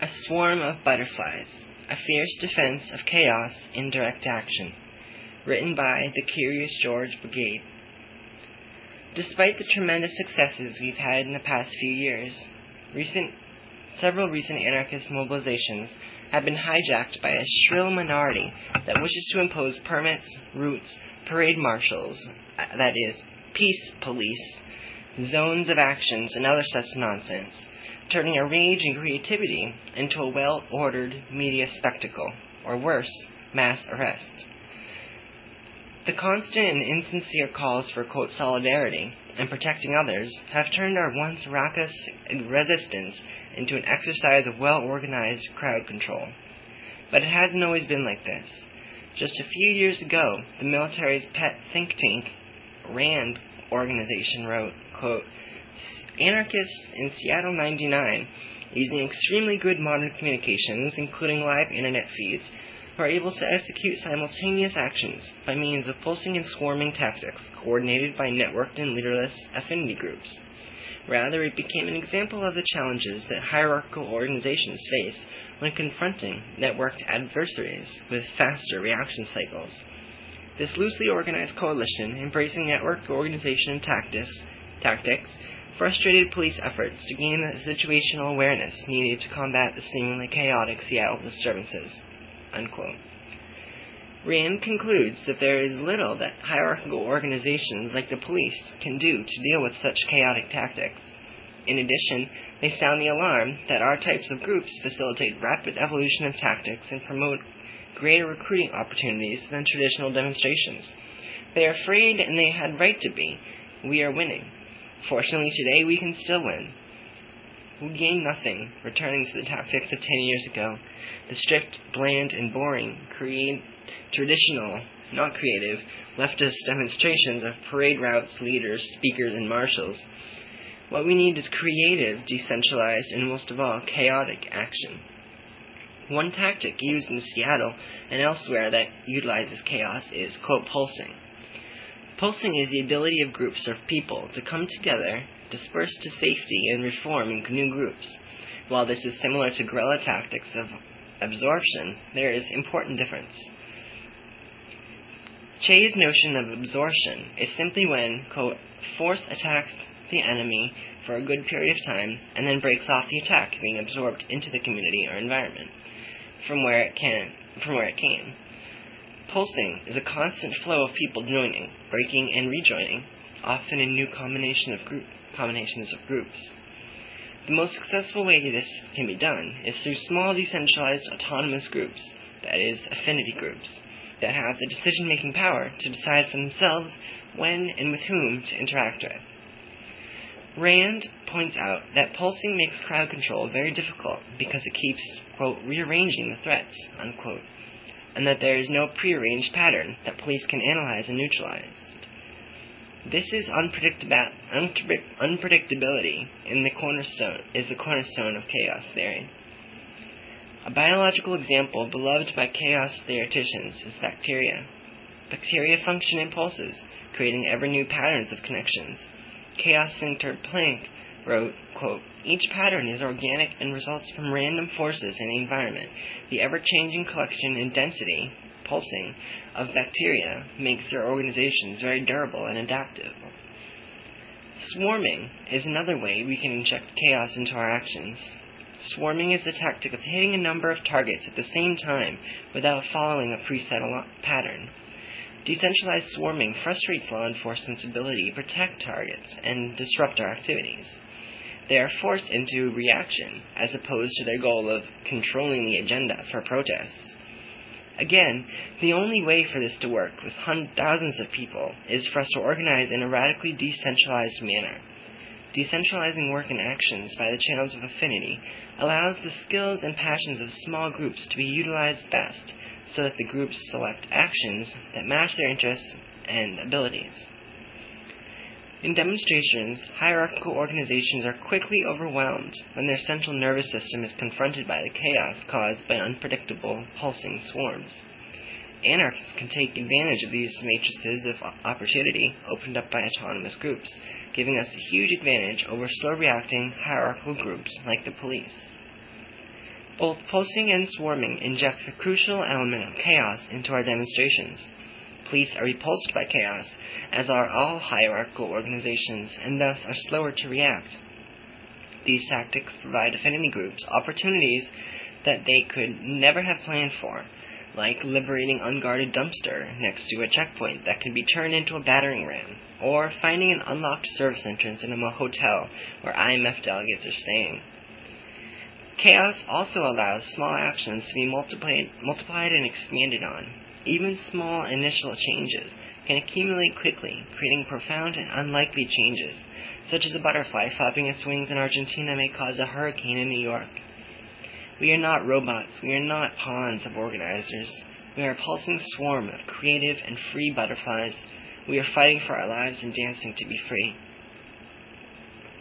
A Swarm of Butterflies A Fierce Defense of Chaos in Direct Action. Written by the Curious George Brigade. Despite the tremendous successes we've had in the past few years, recent, several recent anarchist mobilizations have been hijacked by a shrill minority that wishes to impose permits, routes, parade marshals, uh, that is, peace police, zones of actions, and other such nonsense, turning a rage and creativity into a well ordered media spectacle, or worse, mass arrest. The constant and insincere calls for, quote, solidarity and protecting others have turned our once raucous resistance into an exercise of well organized crowd control. But it hasn't always been like this. Just a few years ago, the military's pet think tank, RAND organization, wrote, quote, Anarchists in Seattle 99, using extremely good modern communications, including live internet feeds, are able to execute simultaneous actions by means of pulsing and swarming tactics coordinated by networked and leaderless affinity groups. Rather, it became an example of the challenges that hierarchical organizations face when confronting networked adversaries with faster reaction cycles. This loosely organized coalition, embracing network organization tactics, tactics, frustrated police efforts to gain the situational awareness needed to combat the seemingly chaotic Seattle disturbances. Unquote. Rand concludes that there is little that hierarchical organizations like the police can do to deal with such chaotic tactics. In addition, they sound the alarm that our types of groups facilitate rapid evolution of tactics and promote greater recruiting opportunities than traditional demonstrations. They are afraid, and they had right to be. We are winning. Fortunately, today we can still win. We gain nothing returning to the tactics of ten years ago. The strict, bland, and boring, create, traditional, not creative, leftist demonstrations of parade routes, leaders, speakers, and marshals. What we need is creative, decentralized, and most of all, chaotic action. One tactic used in Seattle and elsewhere that utilizes chaos is, quote, pulsing. Pulsing is the ability of groups of people to come together, disperse to safety, and reform in new groups. While this is similar to guerrilla tactics of absorption, there is important difference. Che's notion of absorption is simply when, quote, force attacks the enemy for a good period of time and then breaks off the attack, being absorbed into the community or environment from where it can from where it came. Pulsing is a constant flow of people joining, breaking, and rejoining, often in new combination of group, combinations of groups. The most successful way this can be done is through small decentralized autonomous groups, that is, affinity groups, that have the decision making power to decide for themselves when and with whom to interact with. Rand points out that pulsing makes crowd control very difficult because it keeps, quote, rearranging the threats, unquote, and that there is no prearranged pattern that police can analyze and neutralize. This is unpredictability in the cornerstone is the cornerstone of chaos theory. A biological example beloved by chaos theoreticians is bacteria. Bacteria function in pulses, creating ever new patterns of connections chaos thinker Planck wrote, quote, Each pattern is organic and results from random forces in the environment. The ever-changing collection and density, pulsing, of bacteria makes their organizations very durable and adaptive. Swarming is another way we can inject chaos into our actions. Swarming is the tactic of hitting a number of targets at the same time without following a preset pattern. Decentralized swarming frustrates law enforcement's ability to protect targets and disrupt our activities. They are forced into reaction as opposed to their goal of controlling the agenda for protests. Again, the only way for this to work with hundreds, thousands of people is for us to organize in a radically decentralized manner. Decentralizing work and actions by the channels of affinity allows the skills and passions of small groups to be utilized best so that the groups select actions that match their interests and abilities. In demonstrations, hierarchical organizations are quickly overwhelmed when their central nervous system is confronted by the chaos caused by unpredictable, pulsing swarms. Anarchists can take advantage of these matrices of opportunity opened up by autonomous groups, giving us a huge advantage over slow reacting hierarchical groups like the police. Both pulsing and swarming inject the crucial element of chaos into our demonstrations. Police are repulsed by chaos, as are all hierarchical organizations, and thus are slower to react. These tactics provide affinity groups opportunities that they could never have planned for, like liberating unguarded dumpster next to a checkpoint that can be turned into a battering ram, or finding an unlocked service entrance in a hotel where IMF delegates are staying. Chaos also allows small actions to be multiplied, multiplied and expanded on. Even small initial changes can accumulate quickly, creating profound and unlikely changes, such as a butterfly flapping its wings in Argentina may cause a hurricane in New York. We are not robots. We are not pawns of organizers. We are a pulsing swarm of creative and free butterflies. We are fighting for our lives and dancing to be free.